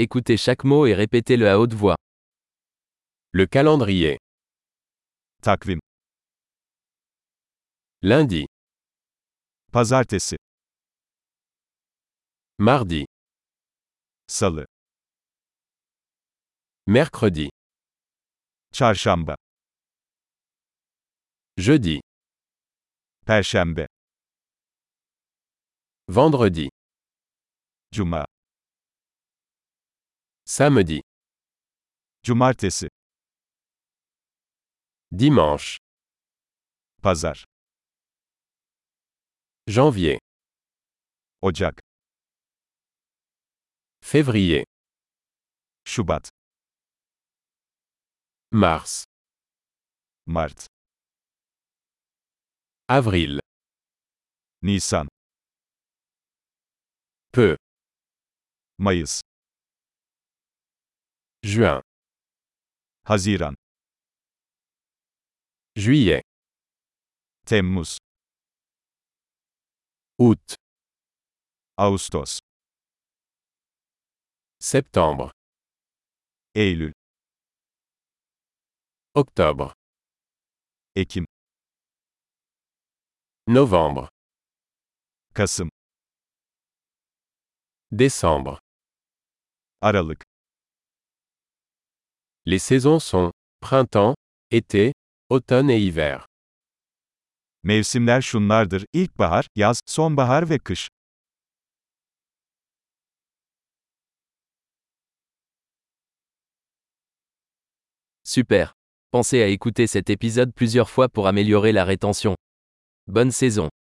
Écoutez chaque mot et répétez-le à haute voix. Le calendrier. Takvim. Lundi, Pazartesi, mardi, Salı, mercredi, Çarşamba, jeudi, Perşembe, vendredi, Cuma, samedi, Cumartesi, dimanche, Pazar, janvier, Ocak, février, Şubat, mars, Mart, avril, Nisan, peu, Mayıs, juin, Haziran, juillet, Temmuz, août, Ağustos, septembre, Eylül, octobre, Ekim, novembre, Kasım, décembre. Aralık. Les saisons sont printemps, été, automne et hiver. Mevsimler şunlardır: ilkbahar, yaz, sonbahar ve kış. Super. Pensez à écouter cet épisode plusieurs fois pour améliorer la rétention. Bonne saison.